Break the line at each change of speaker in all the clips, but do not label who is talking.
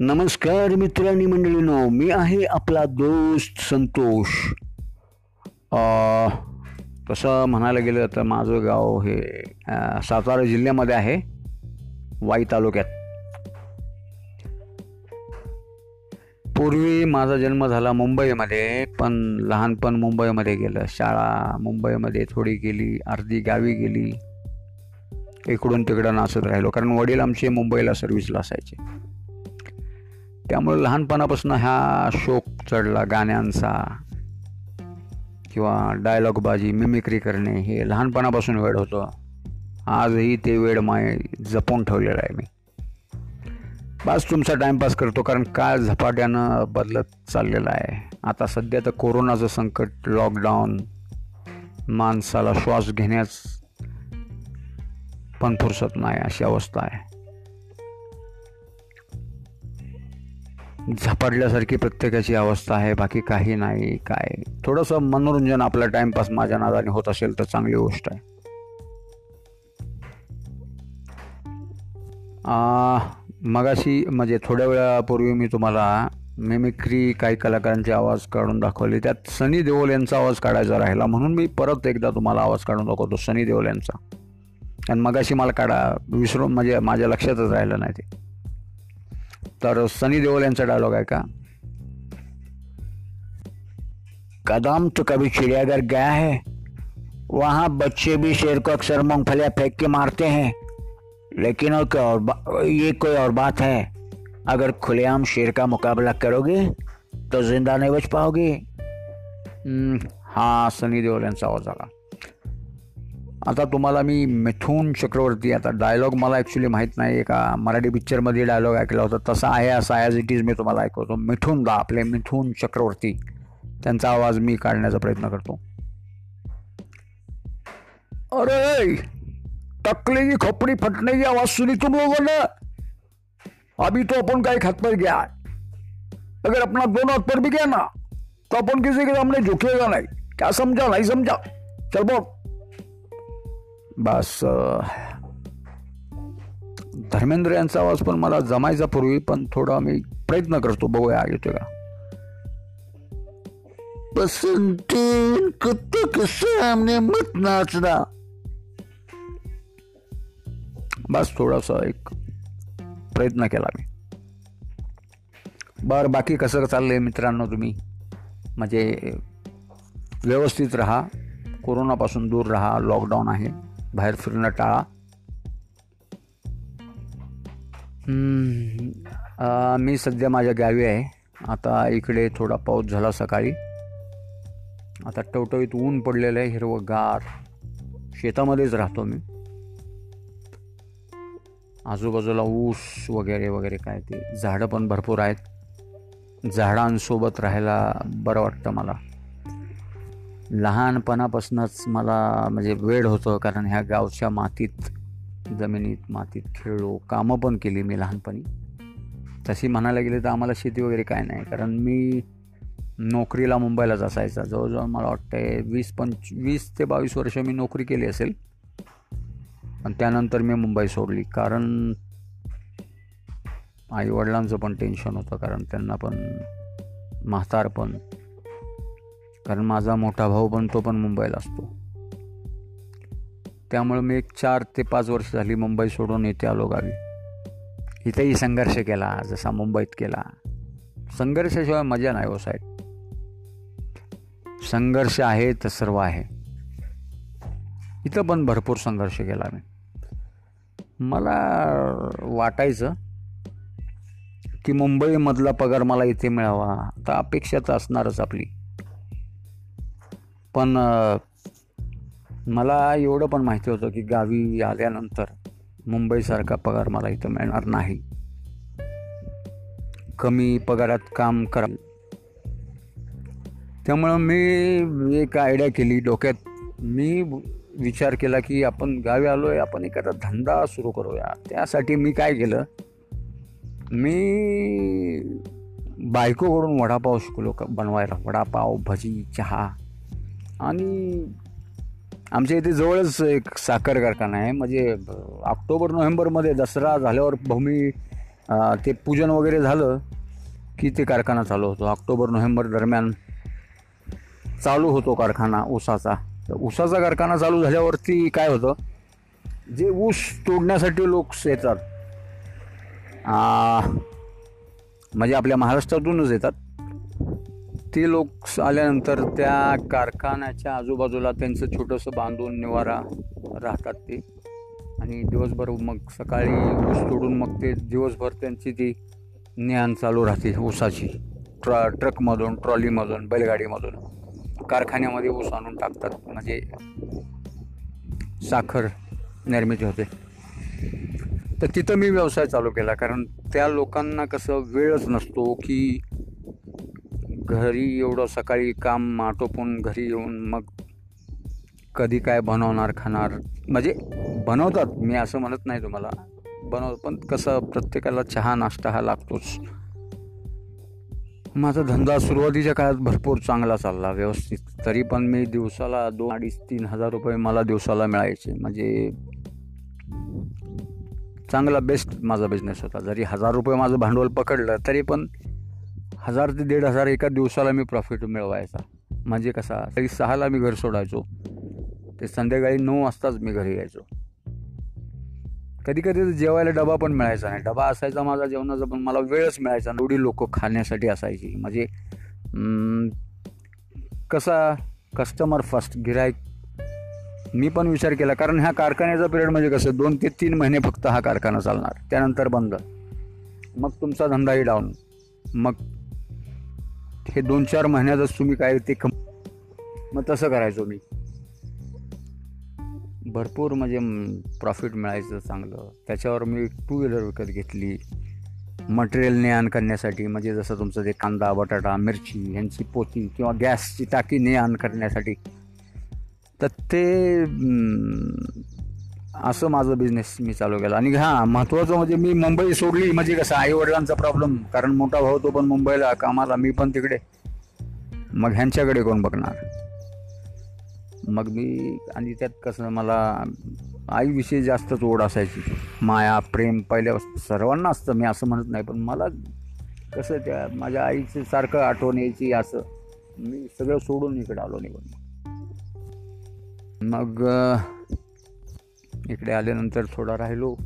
नमस्कार मित्रांनी मंडळीनो मी आहे आपला दोस्त संतोष. तसं म्हणायला गेलं तर माझं गाव हे सातारा जिल्ह्यामध्ये आहे वाई तालुक्यात. पूर्वी माझा जन्म झाला मुंबईमध्ये पण लहानपण मुंबईमध्ये गेलं. शाळा मुंबईमध्ये थोडी गेली अर्धी गावी गेली. इकडून तिकडं नाचत राहिलो कारण वडील आमचे मुंबईला सर्व्हिसला असायचे. त्यामुळे लहानपणापासून हा शोक चढला गाण्यांचा किंवा डायलॉगबाजी मिमिक्री करणे हे लहानपणापासून वेळ होतं. आजही ते वेळ माय जपून ठेवलेलं आहे मी. बस तुमचा टाईमपास करतो कारण काळ झपाट्यानं बदलत चाललेला आहे. आता सध्या तर कोरोनाचं संकट लॉकडाऊन माणसाला श्वास घेण्यास पण फुरसत नाही अशी अवस्था आहे. झपाटल्यासारखी प्रत्येकाची अवस्था आहे बाकी काही नाही काय? थोडंसं मनोरंजन आपला टाइमपास माझ्या नादाने होत असेल तर चांगली गोष्ट आहे. मगाशी म्हणजे थोड्या वेळापूर्वी मी तुम्हाला मेमिक्री काही कलाकारांचे आवाज काढून दाखवले. त्यात सनी देओल यांचा आवाज काढायचा राहिला म्हणून मी परत एकदा तुम्हाला आवाज काढून दाखवतो सनी देओल यांचा. आणि मगाशी मला काढा विसरून म्हणजे माझ्या लक्षातच राहिलं नाही ते. तर सनी देओल यांचा डायलॉग आहे का? कदम तो कभी चिड़ियाघर गया है वहाँ बच्चे भी शेर को अक्सर मूंगफलियाँ फेंक के मारते हैं। लेकिन और कोई और ये कोई और बात है? अगर खुलेआम शेर का मुकाबला करोगे तो ज़िंदा नहीं बच पाओगे। हम्म, हाँ सनी देओल यांचा आवाज़ आला आता तुम्हाला मी मिथून चक्रवर्ती आता डायलॉग मला ॲक्च्युली माहीत नाही. का मराठी पिक्चरमध्ये डायलॉग ऐकला होता. तसा आहे असा ॲज इट इज मी तुम्हाला ऐकवतो. मिथून दा आपले मिथून चक्रवर्ती. त्यांचा आवाज मी काढण्याचा प्रयत्न करतो. अरे टकलेली खोपड़ी फटण्याची आवाज सुनी तुम लोगों ने? अभी तो अपन का एक हाथ पर गया अगर अपना दोनों हाथ पर भी गया ना तो अपन किसी के सामने झुकेगा नहीं। क्या समझा? नहीं समझा? चल बोल। बस धर्मेंद्र यांचा आवाज पण मला जमायचा पूर्वी पण थोडा मी प्रयत्न करतो बघूया येतोय का? पसंती कुत्ते के सामने मत नाचना. बस थोडासा एक प्रयत्न केला मी. बर बाकी कसं चाललंय मित्रांनो तुम्ही? म्हणजे व्यवस्थित राहा कोरोनापासून दूर राहा लॉकडाऊन आहे. बाहेर फिरणं टाळा. मी सध्या माझ्या गावी आहे. आता इकडे थोडा पाऊस झाला सकाळी. आता टवटवीत ऊन पडलेलं आहे हिरवं गार. शेतामध्येच राहतो मी. आजूबाजूला ऊस वगैरे वगैरे काय ते. झाडं पण भरपूर आहेत. झाडांसोबत राहायला बरं वाटतं मला. लहानपणापासूनच मला म्हणजे वेळ होतं कारण ह्या गावच्या मातीत जमिनीत मातीत खेळलो कामं पण केली मी लहानपणी. तशी म्हणायला गेली तर आम्हाला शेती वगैरे काय नाही कारण मी नोकरीला मुंबईलाच असायचा. जवळजवळ मला वाटतं वीस पंच वीस ते बावीस वर्ष मी नोकरी केली असेल. पण त्यानंतर मी मुंबई सोडली कारण आईवडिलांचं पण टेन्शन होतं कारण त्यांना पण म्हातार पण कारण माझा मोठा भाऊ पण तो पण मुंबईला असतो. त्यामुळे मी एक चार ते पाच वर्ष झाली मुंबई सोडून येते आलो गावी. इथेही संघर्ष केला जसा मुंबईत केला. संघर्षाशिवाय मजा नाही हो साहेब. संघर्ष आहे तर सर्व आहे. इथं पण भरपूर संघर्ष केला मी. मला वाटायचं की मुंबईमधला पगार मला इथे मिळावा तर अपेक्षा तर असणारच आपली. पण मला एवढं पण माहिती होतं की गावी आल्यानंतर मुंबईसारखा पगार मला इथं मिळणार नाही. कमी पगारात काम करा. त्यामुळं मी एक आयडिया केली डोक्यात. मी विचार केला की आपण गावी आलो आहे आपण एखादा धंदा सुरू करूया. त्यासाठी मी काय केलं? मी बायकोकडून वडापाव शिकलो बनवायला. वडापाव भजी चहा आणि आमच्या इथे जवळच एक साखर कारखाना आहे. म्हणजे ऑक्टोबर नोव्हेंबरमध्ये दसरा झाल्यावर भूमी ते पूजन वगैरे झालं की ते कारखाना चालू होतो. ऑक्टोबर नोव्हेंबर दरम्यान चालू होतो कारखाना ऊसाचा. तर ऊसाचा कारखाना चालू झाल्यावरती काय होतं? जे ऊस तोडण्यासाठी लोक येतात म्हणजे आपल्या महाराष्ट्रातूनच येतात ते लोक आल्यानंतर त्या कारखान्याच्या आजूबाजूला त्यांचं छोटंसं बांधून निवारा राहतात ते. आणि दिवसभर मग सकाळी ऊस तोडून मग ते दिवसभर त्यांची ती ज्ञान चालू राहते ऊसाची. ट्र ट्रकमधून ट्रॉलीमधून बैलगाडीमधून. कारखान्यामध्ये ऊस आणून टाकतात. म्हणजे साखर निर्मिती होते. तर तिथं मी व्यवसाय चालू केला. कारण त्या लोकांना कसं वेळच नसतो की घरी एवढं सकाळी काम आटोपून घरी येऊन मग कधी काय बनवणार खाणार? म्हणजे बनवतात मी असं म्हणत नाही तुम्हाला. बनव पण कसं प्रत्येकाला चहा नाश्ता हा लागतोच. माझा धंदा सुरुवातीच्या काळात भरपूर चांगला चालला व्यवस्थित. तरी पण मी दिवसाला दोन अडीच तीन हजार रुपये मला दिवसाला मिळायचे. म्हणजे चांगला बेस्ट माझा बिझनेस होता. जरी हजार रुपये माझं भांडवल पकडलं तरी पण हजार ते दीड हजार एका दिवसाला मी प्रॉफिट मिळवायचा. म्हणजे कसा तरी सहाला मी घर सोडायचो. ते संध्याकाळी नऊ वाजताच मी घरी यायचो. कधी कधी जेवायला डबा पण मिळायचा नाही. डबा असायचा माझा जेवणाचा पण मला वेळच मिळायचा एवढी लोक खाण्यासाठी असायची. म्हणजे कसा कस्टमर फर्स्ट गिरायक मी पण विचार केला कारण ह्या कारखान्याचा पिरियड म्हणजे कसं दोन ते तीन महिने फक्त हा कारखाना चालणार. त्यानंतर बंद. मग तुमचा धंदाही डाऊन मग हे दोन चार महिन्यातच तुम्ही काय ते कम मग तसं करायचो मी. भरपूर म्हणजे प्रॉफिट मिळायचं चांगलं. त्याच्यावर मी टू व्हीलर विकत घेतली. मटेरियल ने आण करण्यासाठी म्हणजे जसं तुमचं ते कांदा बटाटा मिरची ह्यांची पोती किंवा गॅसची टाकी ने आण करण्यासाठी. तर ते असं माझं बिझनेस मी चालू केला. आणि हां महत्त्वाचं म्हणजे मी मुंबई सोडली म्हणजे कसं आईवडिलांचा प्रॉब्लेम कारण मोठा भाऊ तो पण मुंबईला कामाला मी पण तिकडे. मग ह्यांच्याकडे कोण बघणार? मग मी आणि त्यात कसं मला आईविषयी जास्तच ओढ असायची. माया प्रेम पहिल्या सर्वांना असतं मी असं म्हणत नाही. पण मला कसं त्या माझ्या आईचं सारखं आठवण यायची असं. मी सगळं सोडून इकडे आलो निघून. मग इकडे आल्यानंतर थोडा राहिलो.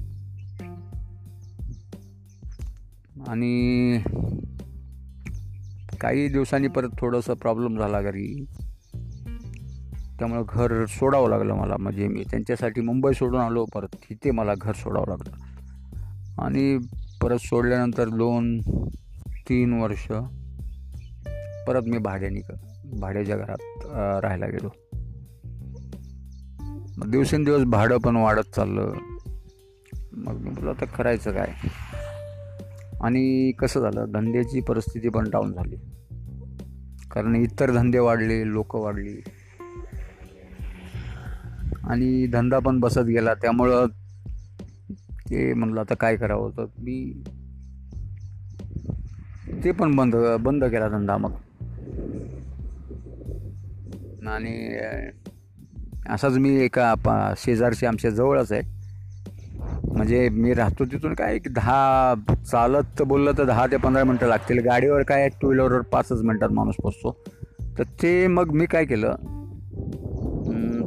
आणि काही दिवसांनी परत थोडंसं प्रॉब्लेम झाला घरी. त्यामुळं घर सोडावं लागलं मला. म्हणजे मी त्यांच्यासाठी मुंबई सोडून आलो परत तिथे मला घर सोडावं लागलं. आणि परत सोडल्यानंतर दोन तीन वर्ष परत मी भाड्याने भाड्याच्या घरात राहायला गेलो. मग दिवसेंदिवस भाडं पण वाढत चाललं. मग मी म्हटलं आता करायचं काय? आणि कसं झालं धंद्याची परिस्थिती पण डाऊन झाली. कारण इतर धंदे वाढले लोक वाढली. आणि धंदा पण बसत गेला. त्यामुळं ते म्हणलं आता काय करावं? तर मी ते पण बंद बंद केला धंदा मग. आणि असाच मी एका पा शेजारशी आमच्या जवळच आहे. म्हणजे मी राहतो तिथून काय एक दहा चालत तर बोललं तर दहा ते पंधरा मिनटं लागतील. गाडीवर काय टू व्हीलरवर पाचच मिनटात माणूस पोचतो तर ते मग मी काय केलं?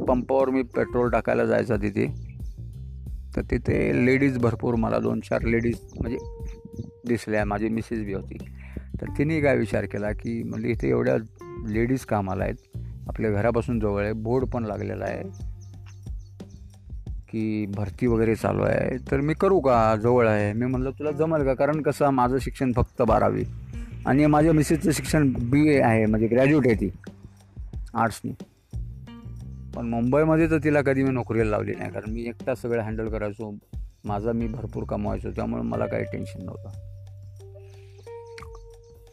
पंपावर मी पेट्रोल टाकायला जायचा तिथे. तर तिथे लेडीज भरपूर मला दोन चार लेडीज म्हणजे दिसल्या माझी मिसेस बी होती. तर तिने काय विचार केला की म्हणजे इथे एवढ्या लेडीज कामाला आहेत. आपल्या घरापासून जवळ आहे. बोर्ड पण लागलेला आहे. की भरती वगैरे चालू आहे. तर मी करू का? जवळ आहे. मी म्हणलं तुला जमेल का? कारण कसं माझं शिक्षण फक्त बारावी. आणि माझ्या मिसेसचं शिक्षण बी ए आहे. म्हणजे ग्रॅज्युएट आहे ती. आर्ट्सनी पण मुंबईमध्ये तर तिला कधी मी नोकरीला लावली नाही. कारण मी एकटा सगळं हँडल करायचो. माझा मी भरपूर कमवायचो. त्यामुळे मला काही टेन्शन नव्हतं.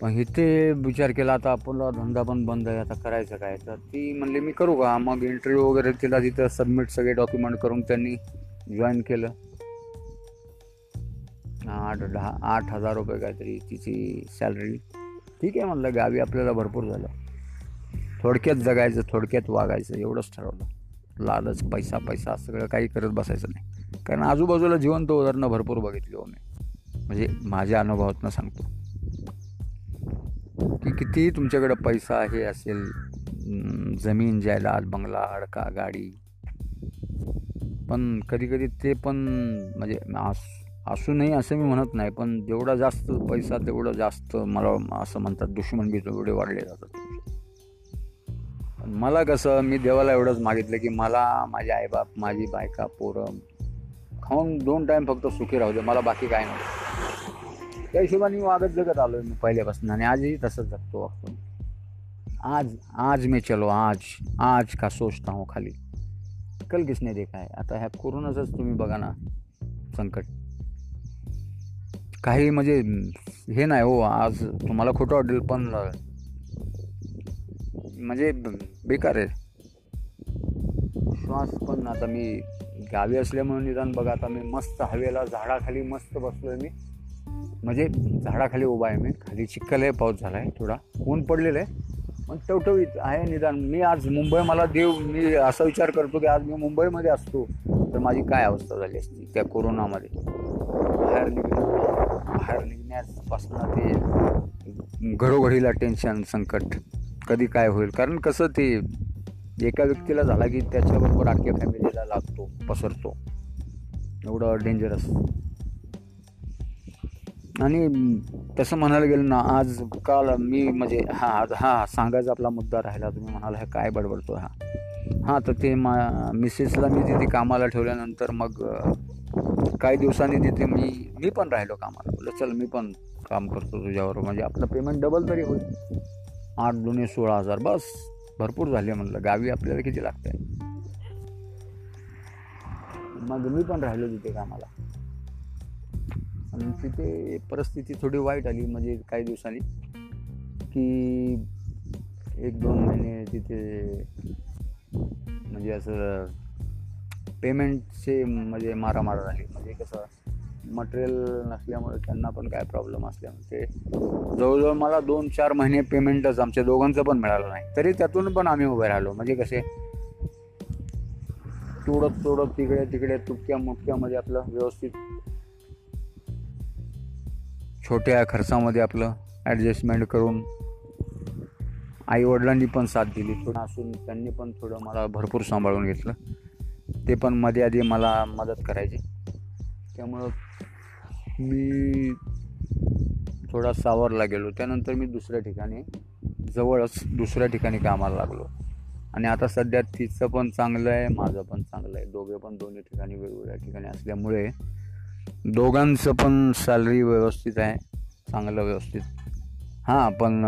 पण इथे विचार केला आता आपला धंदा पण बंद आहे आता करायचं काय? तर ती म्हणली मी करू का? मग इंटरव्ह्यू वगैरे तिला तिथं सबमिट सगळे डॉक्युमेंट करून त्यांनी जॉईन केलं. आठ दहा आठ हजार रुपये काहीतरी तिची सॅलरी ठीक आहे म्हणलं गावी आपल्याला भरपूर झालं. थोडक्यात जगायचं थोडक्यात वागायचं एवढंच ठरवलं. लालच पैसा पैसा सगळं काही करत बसायचं नाही. कारण आजूबाजूला जिवंत उदाहरणं भरपूर बघितली हो मी.
म्हणजे माझ्या अनुभवातनं सांगतो. की कितीही तुमच्याकडं पैसा आहे असेल जमीन जायदाद बंगला अडका गाडी. पण कधी कधी ते पण म्हणजे असू नाही असं मी म्हणत नाही पण जेवढा जास्त पैसा तेवढं जास्त मला असं म्हणतात दुश्मन बी तेवढे वाढले जातात. मला कसं मी देवाला एवढंच मागितलं की मला माझे आईबाप माझी बायका पोरं खाऊन दोन टाईम फक्त सुखी राहू दे मला बाकी काय नव्हतं त्या हिशोबाने वागत जगत आलो आहे मी पहिल्यापासून आणि आजही तसंच जगतो आपण आज आज मी चलो आज आज का सोचता हूँ खाली. कल किसने देखा है? आता ह्या कोरोनाचंच तुम्ही बघा ना संकट. काही म्हणजे हे नाही हो आज तुम्हाला खोटं वाटेल पण म्हणजे बेकार आहे. श्वास पण आता मी गावी असल्यामुळे निदान बघा आता मी मस्त हवेला झाडाखाली मस्त बसलोय मी. म्हणजे झाडाखाली उभा आहे मी. खाली चिखल आहे पाऊस झाला आहे थोडा. ऊन पडलेलं आहे पण टवटवीत आहे निदान. मी आज मुंबई मला देव मी असा विचार करतो की आज मी मुंबईमध्ये असतो तर माझी काय अवस्था झाली असती त्या कोरोनामध्ये? बाहेर निघण्या बाहेर निघण्यापासून ते घरोघरीला टेन्शन संकट. कधी काय होईल? कारण कसं ते एका व्यक्तीला झाला की त्याच्याबरोबर अख्ख्या फॅमिलीला लागतो पसरतो. एवढं डेंजरस आणि तसं म्हणायला गेलं ना आज काल मी म्हणजे हा हा सांगायचा आपला मुद्दा राहिला तुम्ही म्हणाला हे काय बडबडतो हा? हां तर ते मा मिसेसला मी तिथे कामाला ठेवल्यानंतर मग काही दिवसांनी तिथे मी मी पण राहिलो कामाला. बोललं चल मी पण काम करतो तुझ्यावर. म्हणजे आपलं पेमेंट डबल तरी होईल. आठ दोन्ही सोळा हजार बस. भरपूर झाले म्हणलं. गावी आपल्याला किती लागतंय? मग मी पण राहिलो तिथे कामाला. तिथे परिस्थिती थोडी वाईट आली म्हणजे काही दिवसांनी की एक दोन महिने तिथे म्हणजे असं पेमेंटचे म्हणजे मारामार झाली. म्हणजे कसं मटेरियल नसल्यामुळे त्यांना पण काय प्रॉब्लेम असल्यामुळे ते जवळजवळ मला दोन चार महिने पेमेंटच आमच्या दोघांचं पण मिळालं नाही. तरी त्यातून पण आम्ही उभे राहिलो. म्हणजे कसे तोडत तोडत तिकडे तिकडे तुटक्या मुटक्यामध्ये आपलं व्यवस्थित छोट्या खर्चामध्ये आपलं ॲडजस्टमेंट करून आईवडिलांनी पण साथ दिली. थोडं असून त्यांनी पण थोडं मला भरपूर सांभाळून घेतलं. ते पण मध्ये आधी मला मदत करायचे. त्यामुळं मी थोडा सावरला गेलो. त्यानंतर मी दुसऱ्या ठिकाणी जवळच दुसऱ्या ठिकाणी कामाला लागलो. आणि आता सध्या तिचं पण चांगलं आहे माझं पण चांगलं आहे. दोघे पण दोन्ही ठिकाणी वेगवेगळ्या ठिकाणी असल्यामुळे दोघांचं पण सॅलरी व्यवस्थित आहे. चांगलं व्यवस्थित. हां पण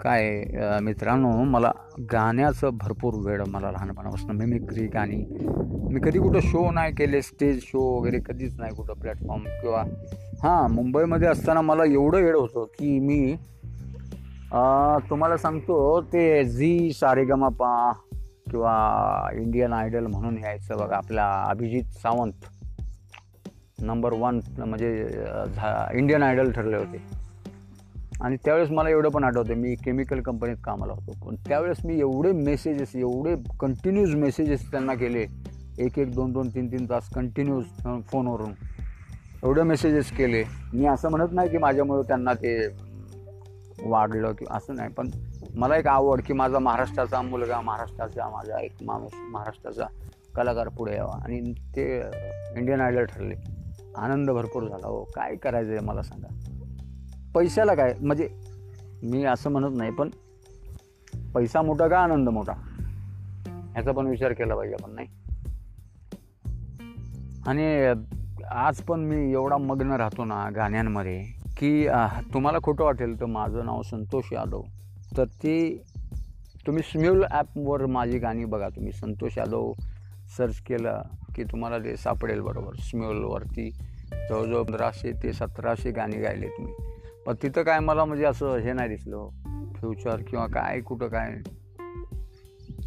काय मित्रांनो मला गाण्याचं भरपूर वेळ मला लहानपणापासून. मिमिक्री गाणी. मी कधी कुठं शो नाही केले स्टेज शो वगैरे कधीच नाही कुठं प्लॅटफॉर्म किंवा हां मुंबईमध्ये असताना मला एवढं वेळ होतं की मी तुम्हाला सांगतो ते झी सारेगमापा किंवा इंडियन आयडल म्हणून यायचं बघा आपला अभिजित सावंत. नंबर वन म्हणजे इंडियन आयडल ठरले होते. आणि त्यावेळेस मला एवढं पण आठवतं मी केमिकल कंपनीत कामाला होतो. पण त्यावेळेस मी एवढे मेसेजेस एवढे कंटिन्यूज मेसेजेस त्यांना केले एक एक दोन दोन तीन तीन तास कंटिन्यूज फोनवरून. एवढे मेसेजेस केले. मी असं म्हणत नाही की माझ्यामुळं त्यांना ते वाढलं की असं नाही पण मला एक आवड की माझा महाराष्ट्राचा मुलगा महाराष्ट्राचा माझा एक माणूस महाराष्ट्राचा कलाकार पुढे यावा. आणि ते इंडियन आयडल ठरले. आनंद भरपूर झाला. हो काय करायचं आहे मला सांगा. पैशाला काय? म्हणजे मी असं म्हणत नाही पण पैसा मोठा का आनंद मोठा? ह्याचा पण विचार केला पाहिजे आपण नाही? आणि आज पण मी एवढा मग्न राहतो ना गाण्यांमध्ये की तुम्हाला खोटं वाटेल तर माझं नाव संतोष यादव. तर ती तुम्ही स्म्यूल ॲपवर माझी गाणी बघा तुम्ही संतोष यादव सर्च केलं की तुम्हाला ते सापडेल बरोबर. स्मेलवरती जवळजवळ पंधराशे ते सतराशे गाणी गायलेत तुम्ही पण तिथं काय मला म्हणजे असं हे नाही दिसलं. फ्युचर किंवा काय कुठं काय.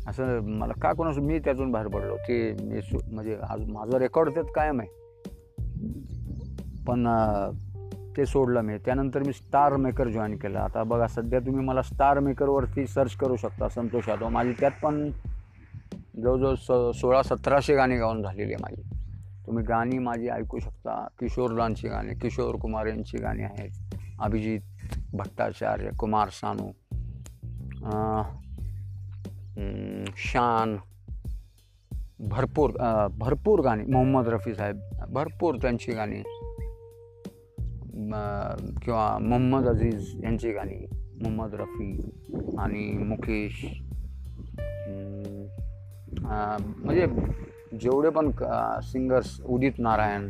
असं मला का कोणास मी त्यातून बाहेर पडलो. ते मी म्हणजे आज माझं रेकॉर्ड त्यात कायम आहे. पण ते सोडलं मी. त्यानंतर मी स्टार मेकर जॉईन केलं. आता बघा सध्या तुम्ही मला स्टार मेकरवरती सर्च करू शकता संतोष यादव. माझी त्यात पण जवळजवळ स सोळा सतराशे गाणी गाऊन झालेली आहे माझी. तुम्ही गाणी माझी ऐकू शकता. किशोरदांची गाणी किशोर कुमार यांची गाणी आहेत. अभिजित भट्टाचार्य कुमार सानू शान भरपूर भरपूर गाणी मोहम्मद रफी साहेब भरपूर त्यांची गाणी. किंवा मोहम्मद अजीज यांची गाणी मोहम्मद रफी आणि मुकेश म्हणजे जेवढे पण सिंगर्स उदित नारायण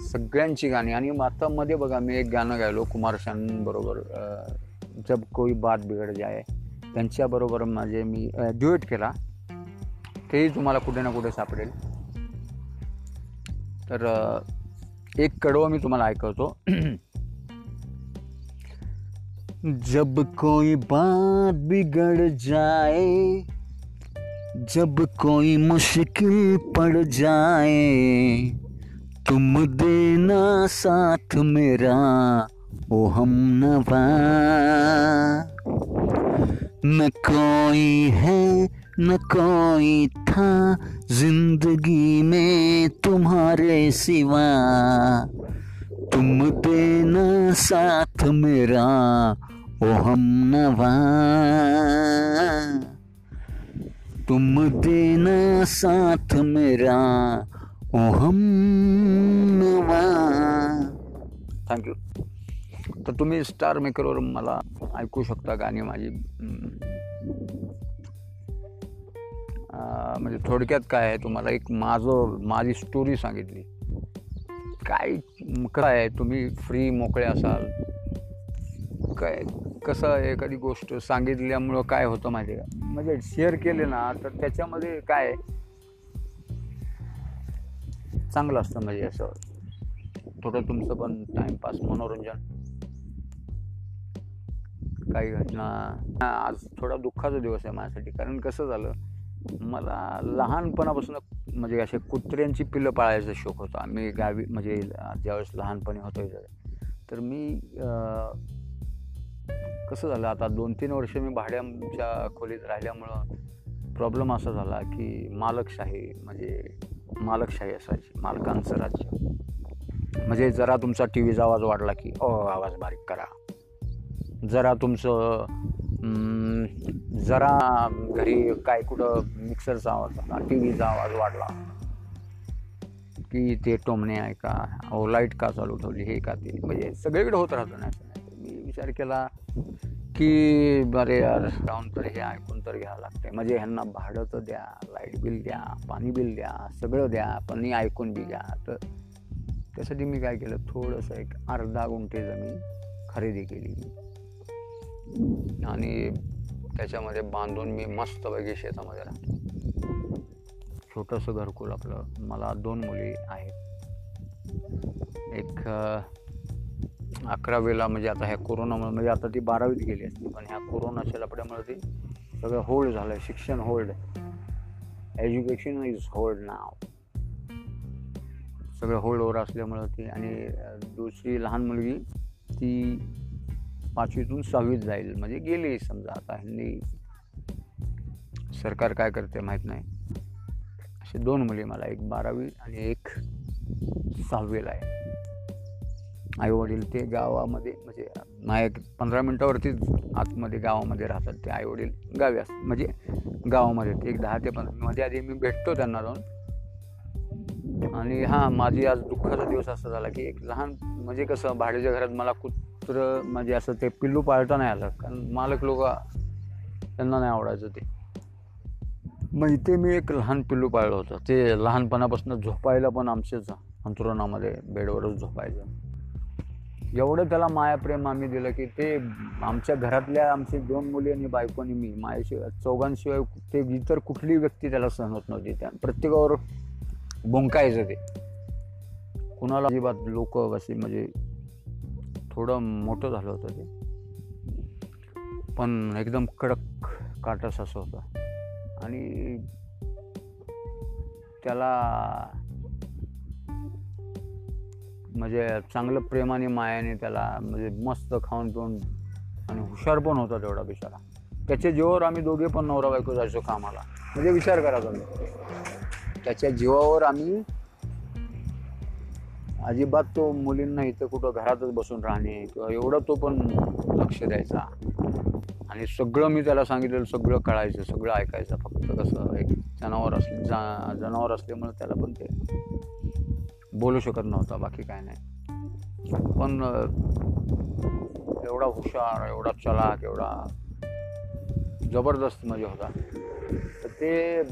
सगळ्यांची गाणी. आणि आता मध्ये बघा मी एक गाणं गायलो कुमार बरोबर जब कोई बात बिघड जाय त्यांच्याबरोबर माझे मी ड्युएट केला. तेही तुम्हाला कुठे ना कुठे सापडेल. तर एक कडवं मी तुम्हाला ऐकवतो. जब कोई बात बिघड जाए जब कोई मुश्किल पड़ जाए, तुम देना साथ मेरा, ओ हम नवा। न कोई है, न कोई था ज़िंदगी में तुम्हारे सिवा। तुम देना साथ मेरा, ओ हम नवा। तुम देना साथ मेरा ओ हम थँक्यू तर तुम्ही स्टार मेकरवर मला ऐकू शकता गाणी माझी. म्हणजे थोडक्यात काय आहे तुम्हाला एक माझं माझी स्टोरी सांगितली. काय काय आहे तुम्ही फ्री मोकळे असाल. काय? कसं एखादी गोष्ट सांगितल्यामुळं काय होतं माहिती आहे का? म्हणजे शेअर केले ना तर त्याच्यामध्ये काय चांगलं असतं म्हणजे असं. थोडं तुमचं पण टाइमपास मनोरंजन. काही घटना. आज थोडा दुःखाचा दिवस आहे माझ्यासाठी कारण कसं झालं मला लहानपणापासून म्हणजे असे कुत्र्यांची पिल्लं पाळायचा शौक होता. मी गावी म्हणजे ज्यावेळेस लहानपणी होतो तर मी कसं झालं? आता दोन तीन वर्ष मी भाड्याच्या खोलीत राहिल्यामुळं प्रॉब्लेम असा झाला की मालकशाही म्हणजे मालकशाही असायची मालकांचं राज्य. म्हणजे जरा तुमचा टी व्हीचा आवाज वाढला की ओ आवाज बारीक करा. जरा तुमचं जरा घरी काय कुठं मिक्सरचा आवाज आला टी व्हीचा आवाज वाढला. की ते टोमणे आहे का? अहो लाइट का चालू ठेवली? हे का ते? म्हणजे सगळीकडे होत राहतं नाही विचार केला की बरे यार जाऊन तर हे ऐकून तर घ्यावं लागते म्हणजे ह्यांना भाडं तर द्या लाइट बिल द्या पाणी बिल द्या सगळं द्या पण मी ऐकून बी घ्या. तर त्यासाठी मी काय केलं थोडंसं एक अर्धा गुंठे जमीन खरेदी केली. आणि त्याच्यामध्ये बांधून मी मस्तपैकी शेतामध्ये राहतो. छोटंसं घरकुल आपलं. मला दोन मुली आहेत. एक अकरावीला म्हणजे आता ह्या कोरोनामुळे म्हणजे आता ती बारावीत गेली असते पण ह्या कोरोनाच्या लपड्यामुळे ती सगळं होल्ड झालं आहे शिक्षण होल्ड. एज्युकेशन इज होल्ड नाव सगळं होल्डवर असल्यामुळं ती आणि दुसरी लहान मुलगी ती पाचवीतून सहावीत जाईल म्हणजे गेली समजा. आता ह्यांनी सरकार काय करते माहीत नाही. असे दोन मुली मला एक बारावी आणि एक सहावीला आहे. आई वडील ते गावामध्ये म्हणजे माझ्या एक पंधरा मिनटावरतीच आतमध्ये गावामध्ये राहतात ते आई वडील गावी असतात. म्हणजे गावामध्ये ते एक दहा ते पंधरा मध्ये आधी मी भेटतो त्यांना जाऊन आणि हां माझी आज दुःखाचा दिवस असा झाला की एक लहान म्हणजे कसं भाड्याच्या घरात मला कुत्र म्हणजे असं ते पिल्लू पाळता नाही आलं. कारण मालक लोक त्यांना नाही आवडायचं ते. मग इथे मी एक लहान पिल्लू पाळलं होतं. ते लहानपणापासून झोपायला पण आमच्याच अंथरुणामध्ये बेडवरच झोपायचं. एवढं त्याला मायाप्रेम आम्ही दिलं की ते आमच्या घरातल्या आमची दोन मुली आणि बायको आणि मी मायाशिवाय चौघांशिवाय ते इतर कुठली व्यक्ती त्याला सहन होत नव्हती. त्या प्रत्येकावर बोंकायचं ते. कुणाला अजिबात लोक असे म्हणजे थोडं मोठं झालं होतं ते. पण एकदम कडक काटस असं होतं. आणि त्याला म्हणजे चांगलं प्रेमाने मायाने त्याला म्हणजे मस्त खाऊन पिऊन आणि हुशार पण होता तेवढा बिचारा. त्याच्या जीवावर आम्ही दोघे पण नवरा बायको जायचो कामाला. म्हणजे विचार करा तुम्ही. त्याच्या जीवावर आम्ही अजिबात तो मुलींना इथं कुठं घरातच बसून राहणे किंवा एवढं तो पण लक्ष द्यायचा. आणि सगळं मी त्याला सांगितलेलं सगळं कळायचं सगळं ऐकायचं. फक्त कसं एक जनावर असले जा जनावर असल्यामुळे त्याला पण ते बोलू शकत नव्हता बाकी काय नाही. पण एवढा हुशार एवढा चलाक एवढा जबरदस्त म्हणजे होता. तर ते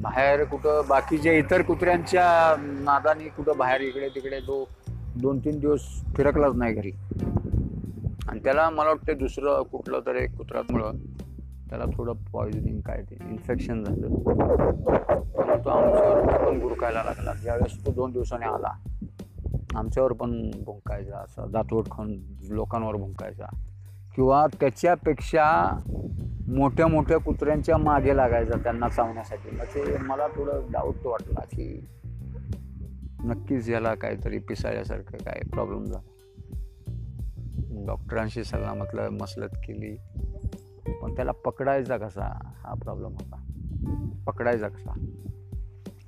बाहेर कुठं बाकीच्या इतर कुत्र्यांच्या नादानी कुठं बाहेर इकडे तिकडे तो दोन तीन दिवस फिरकलाच नाही घरी. आणि त्याला मला वाटतं दुसरं कुठलं तरी कुत्र्यामुळं त्याला थोडं पॉइझनिंग काय ते इन्फेक्शन झालं. तो आमच्यावर पण गुरकायला लागला. ज्यावेळेस तो दोन दिवसाने आला. आमच्यावर पण भुंकायचा असं. दातवट खाऊन लोकांवर भुंकायचा. किंवा त्याच्यापेक्षा मोठ्या मोठ्या कुत्र्यांच्या मागे लागायचा त्यांना चावण्यासाठी. मग ते मला थोडं डाऊट वाटला की नक्कीच याला काहीतरी पिसाळ्यासारखं काय प्रॉब्लेम झाला. डॉक्टरांशी सल्ला म्हटलं मसलत केली. पण त्याला पकडायचा कसा? हा प्रॉब्लेम होता. पकडायचा कसा?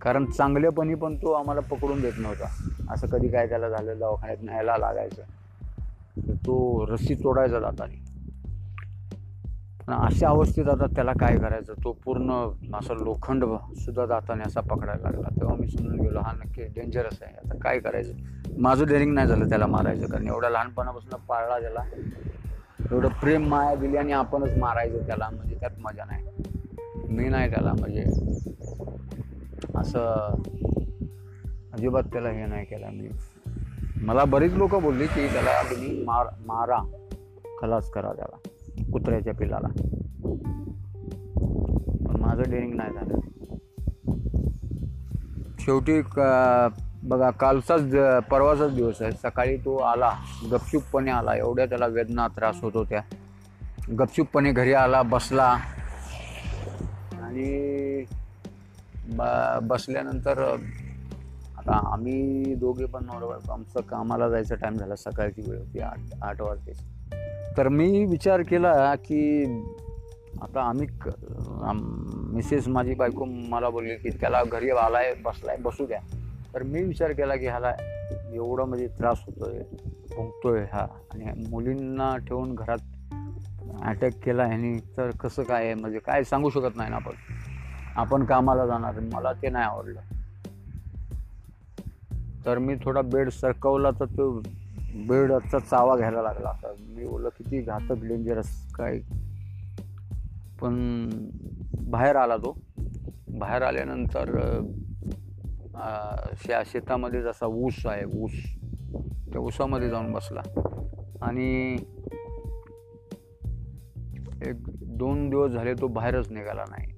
कारण चांगलेपणी पण तो आम्हाला पकडून देत नव्हता. असं कधी काय त्याला झालं दवाखान्यात न्यायला लागायचं. तो रस्सी तोडायचा जातानी पण अशा अवस्थेत आता त्याला काय करायचं? तो पूर्ण असं लोखंड सुद्धा जाताने असा पकडायला लागला. तेव्हा मी समजून गेलो हा नक्की डेंजरस आहे. आता काय करायचं? माझं डेअरिंग नाही झालं त्याला मारायचं. कारण एवढ्या लहानपणापासून पाळला त्याला. एवढं प्रेम माया दिली आणि आपणच मारायचं त्याला म्हणजे त्यात मजा नाही. मी नाही त्याला म्हणजे असं अजिबात त्याला हे नाही केलं मी. मला बरीच लोक बोलली की त्याला तुम्ही मार मारा. खलास करा त्याला कुत्र्याच्या पिलाला. पण माझं डेअरिंग नाही झालं. शेवटी बघा कालचाच परवाचाच दिवस आहे. सकाळी तो आला गपचूपपणे आला. एवढ्या त्याला वेदना त्रास होत होत्या. गपचूपपणे घरी आला बसला. आणि बसल्यानंतर आता आम्ही दोघे पण नॉर्मल आमचं कामाला जायचं टाईम झाला सकाळची वेळ होती आठ आठ वाजते तर मी विचार केला की आता आम्ही मिसेस माझी बायको मला बोलली की त्याला घरी आलाय बसलाय बसू द्या. तर मी विचार केला की ह्याला एवढा म्हणजे त्रास होतोय भोगतोय हा. आणि मुलींना ठेवून घरात अटॅक केला ह्यानी तर कसं काय आहे? म्हणजे काय सांगू शकत नाही ना आपण. आपण कामाला जाणार मला ते नाही आवडलं. तर मी थोडा बेड सरकवला तर तो बेडचा चावा घ्यायला लागला. आता मी बोललं किती घातक डेंजरस काय? पण बाहेर आला तो. बाहेर आल्यानंतर शा शेतामध्ये जसा ऊस आहे ऊस त्या ऊसामध्ये जाऊन बसला. आणि एक दोन दिवस झाले तो बाहेरच निघाला नाही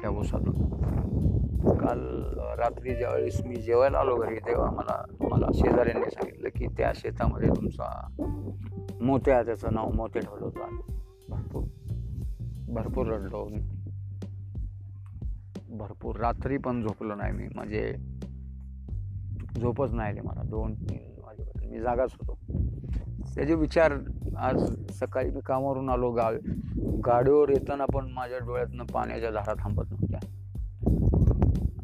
त्या ऊसातून. काल रात्री ज्यावेळेस मी जेवायला आलो घरी तेव्हा मला मला शेजाऱ्यांनी सांगितलं की त्या शेतामध्ये तुमचा मोत्या त्याचं नाव मोते ठेवलं होतं. भरपूर भरपूर रडलो. भरपूर. रात्री पण झोपलो नाही मी. म्हणजे झोपच नाही आली मला. दोन तीन वाजेपर्यंत. मी जागाच होतो. त्याचे विचार आज सकाळी मी कामावरून आलो. गाव गाडीवर येताना पण माझ्या डोळ्यातनं पाण्याच्या धारा थांबत नव्हत्या.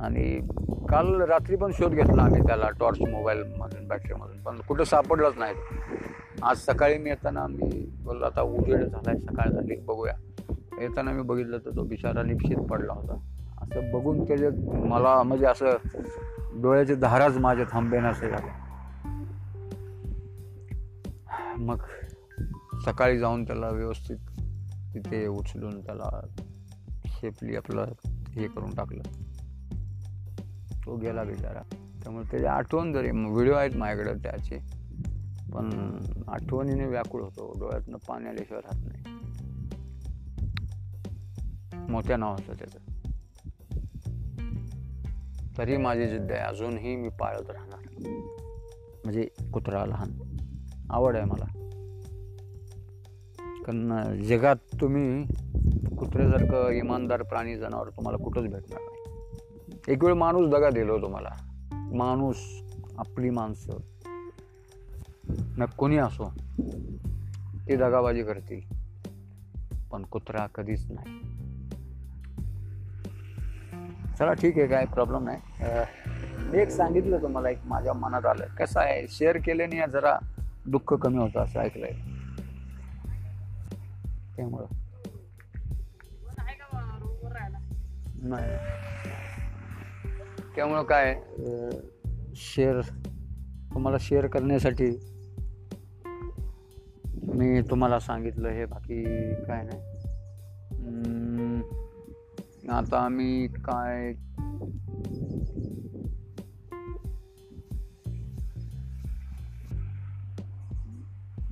आणि काल रात्री पण शोध घेतला आम्ही त्याला टॉर्च मोबाईलमधून बॅटरीमधून. पण कुठं सापडलंच नाही. आज सकाळी मी येताना मी बोललो आता उजेड झाला आहे सकाळ झाली बघूया. येताना मी बघितलं तर तो बिचारा निश्चित पडला होता. तर बघून त्याचे मला म्हणजे असं डोळ्याचे धाराच माझ्या थांबेन असे झाले मग सकाळी जाऊन त्याला व्यवस्थित तिथे उचलून त्याला शेपली आपलं हे करून टाकलं. तो गेला बिचारा. त्यामुळे त्याची आठवण जरी व्हिडिओ आहेत माझ्याकडे त्याचे पण आठवणीने व्याकुळ होतो. डोळ्यातनं पाणी आल्याशिवाय राहत नाही. मोठ्या असतं त्याचं. तरी माझी जिद्द आहे. अजूनही मी पाळत राहणार. म्हणजे कुत्रा लहान. आवड आहे मला. कारण जगात तुम्ही कुत्र्यासारखं इमानदार प्राणी जनावर तुम्हाला कुठंच भेटणार नाही. एक वेळ माणूस दगा दिलो तुम्हाला. माणूस आपली माणसं. न कोणी असो ते दगाबाजी करतील. पण कुत्रा कधीच नाही. चला ठीक आहे काय प्रॉब्लेम नाही. मी एक सांगितलं तुम्हाला एक माझ्या मनात आलं. कसं आहे शेअर केल्याने जरा दुःख कमी होतं असं ऐकलंय. त्यामुळं. नाही. त्यामुळं काय शेअर तुम्हाला शेअर करण्यासाठी मी तुम्हाला सांगितलं हे बाकी काय नाही. आता आम्ही काय?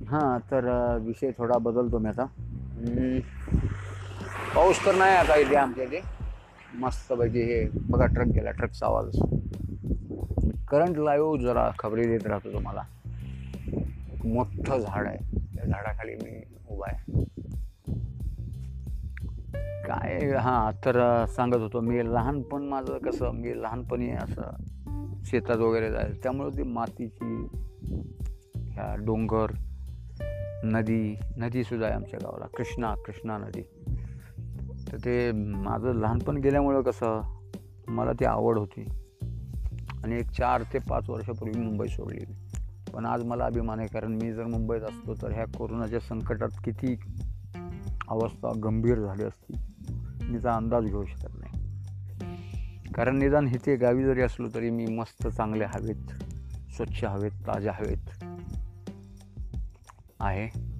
हां तर विषय थोडा बदलतो मी आता. पाऊस तर नाही आता इथे आमच्या इथे मस्तपैकी हे बघा ट्रक गेला ट्रकचा आवाज करंट लाईव्ह जरा खबरी देत राहतो तुम्हाला. मोठं झाड आहे. त्या झाडाखाली मी उभा आहे. काय हां तर सांगत होतो. मी लहानपण माझं कसं मी लहानपणी असं शेतात वगैरे जायचं. त्यामुळे ती मातीची ह्या डोंगर नदी नदीसुद्धा आहे आमच्या गावाला. कृष्णा कृष्णा नदी. तर ते माझं लहानपण गेल्यामुळं कसं मला ती आवड होती. आणि एक चार ते पाच वर्षापूर्वी मुंबई सोडली. पण आज मला अभिमान आहे कारण मी जर मुंबईत असतो तर ह्या कोरोनाच्या संकटात किती अवस्था गंभीर झाली असती. मीचा अंदाज घेऊ शकत नाही. कारण निदान इथे गावी जरी असलो तरी मी मस्त चांगले हवेत स्वच्छ हवेत ताज्या हवेत आहे.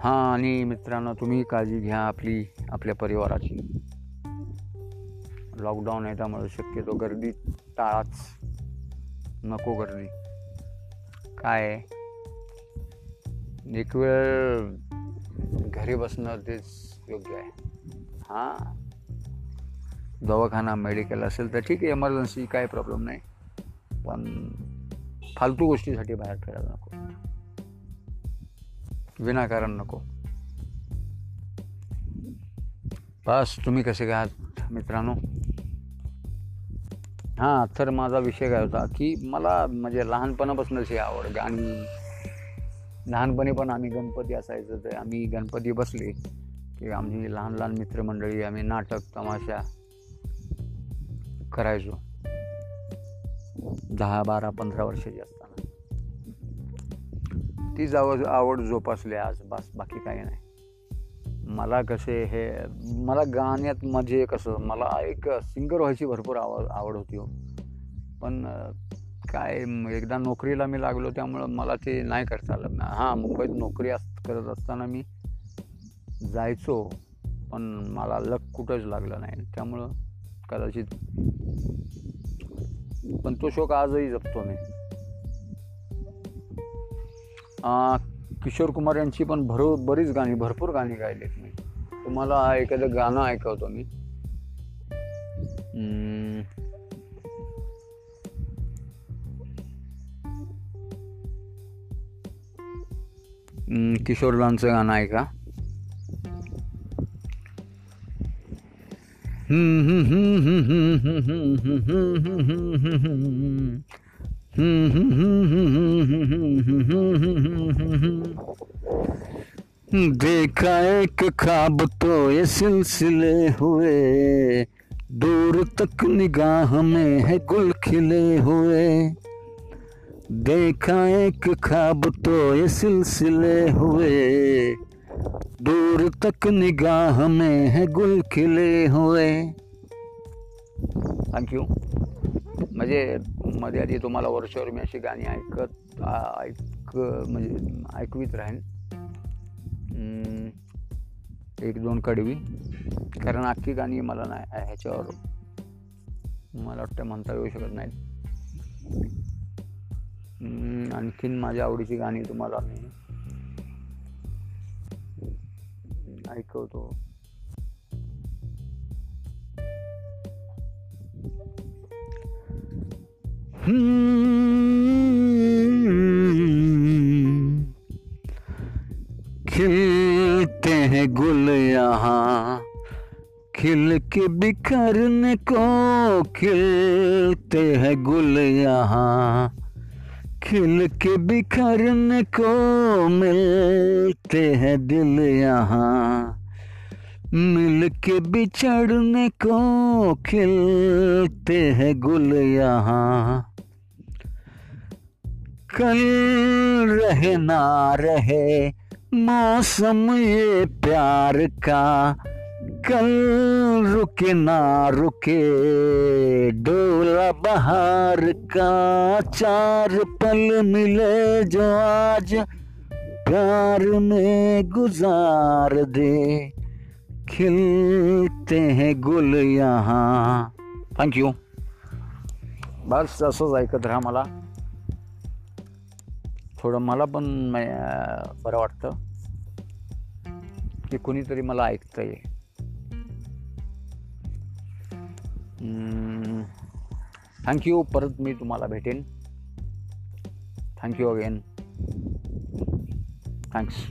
हां आणि मित्रांनो तुम्ही काळजी घ्या आपली आपल्या परिवाराची. लॉकडाऊन आहे त्यामुळे शक्यतो गर्दी टाळाच. नको गर्दी. काय? एक वेळ घरी बसणं तेच योग्य आहे. हां. दवाखाना मेडिकल असेल तर ठीक आहे इमर्जन्सी काय प्रॉब्लेम नाही. पण फालतू गोष्टीसाठी बाहेर फिरायला नको. विनाकारण नको. बस तुम्ही कसे काय आहात मित्रांनो? हां तर माझा विषय काय होता की मला म्हणजे लहानपणापासूनच ही आवड गाणी लहानपणी पण आम्ही गणपती असायचं तर आम्ही गणपती बसले. की आम्ही लहान लहान मित्रमंडळी आम्ही नाटक तमाशा करायचो. दहा बारा पंधरा वर्षाची असताना. तीच आवड आवड जोपासली आज बस बाकी काही नाही. मला कसे हे मला गाण्यात म्हणजे कसं मला एक सिंगर व्हायची भरपूर आवड आवड होती हो. पण काय एकदा नोकरीला मी लागलो त्यामुळं मला ते नाही करता आलं. हां मुंबईत नोकरी अस करत असताना मी जायचो पण मला लक कुठंच लागलं नाही. त्यामुळं कदाचित पण तो शोक आजही जपतो मी. किशोर कुमार यांची पण भरो बरीच गाणी भरपूर गाणी गायलीत मी. तुम्हाला एखादं गाणं ऐकवतो मी. किशोर हम्म, गाणं ऐका. देखा एक खाब तो ये सिलसिले हुए। दूर तक निगाह में है गुल खिले हुए। देखा एक खाब तो ये सिलसिले हुए। दूर तक निगाह में है गुल खिले हुए। थँक्यू म्हणजे मध्ये आधी तुम्हाला वर्षावर मी अशी गाणी ऐकत ऐक म्हणजे ऐकवीत राहीन. एक दोन कडवी. कारण अख्खी गाणी मला नाही ह्याच्यावर मला वाटतं म्हणता येऊ शकत नाहीत. आणखीन माझ्या आवडीची गाणी तुम्हाला मी ऐकवतो हम्म, खिलते हैं गुल यहाँ खिल के बिखरने को खिलते हैं गुल यहाँ। खिल के बिखरने को मिलते हैं दिल यहाँ।
मिल के बिछड़ने को खिलते हैं गुल यहाँ। कल रहे ना रहे, मौसम ये प्यार का कल रुके ना रुके डोला बहार का चार पल मिले जो आज प्यार में गुजार दे। खिलते हैं गुल यहाँ। थँक्यू बस असंच ऐकत राहा मला। थोडं मला पण अं, बरं वाटतं की कोणीतरी मला ऐकतंय. थँक्यू परत मी तुम्हाला भेटेन. Thank you again thanks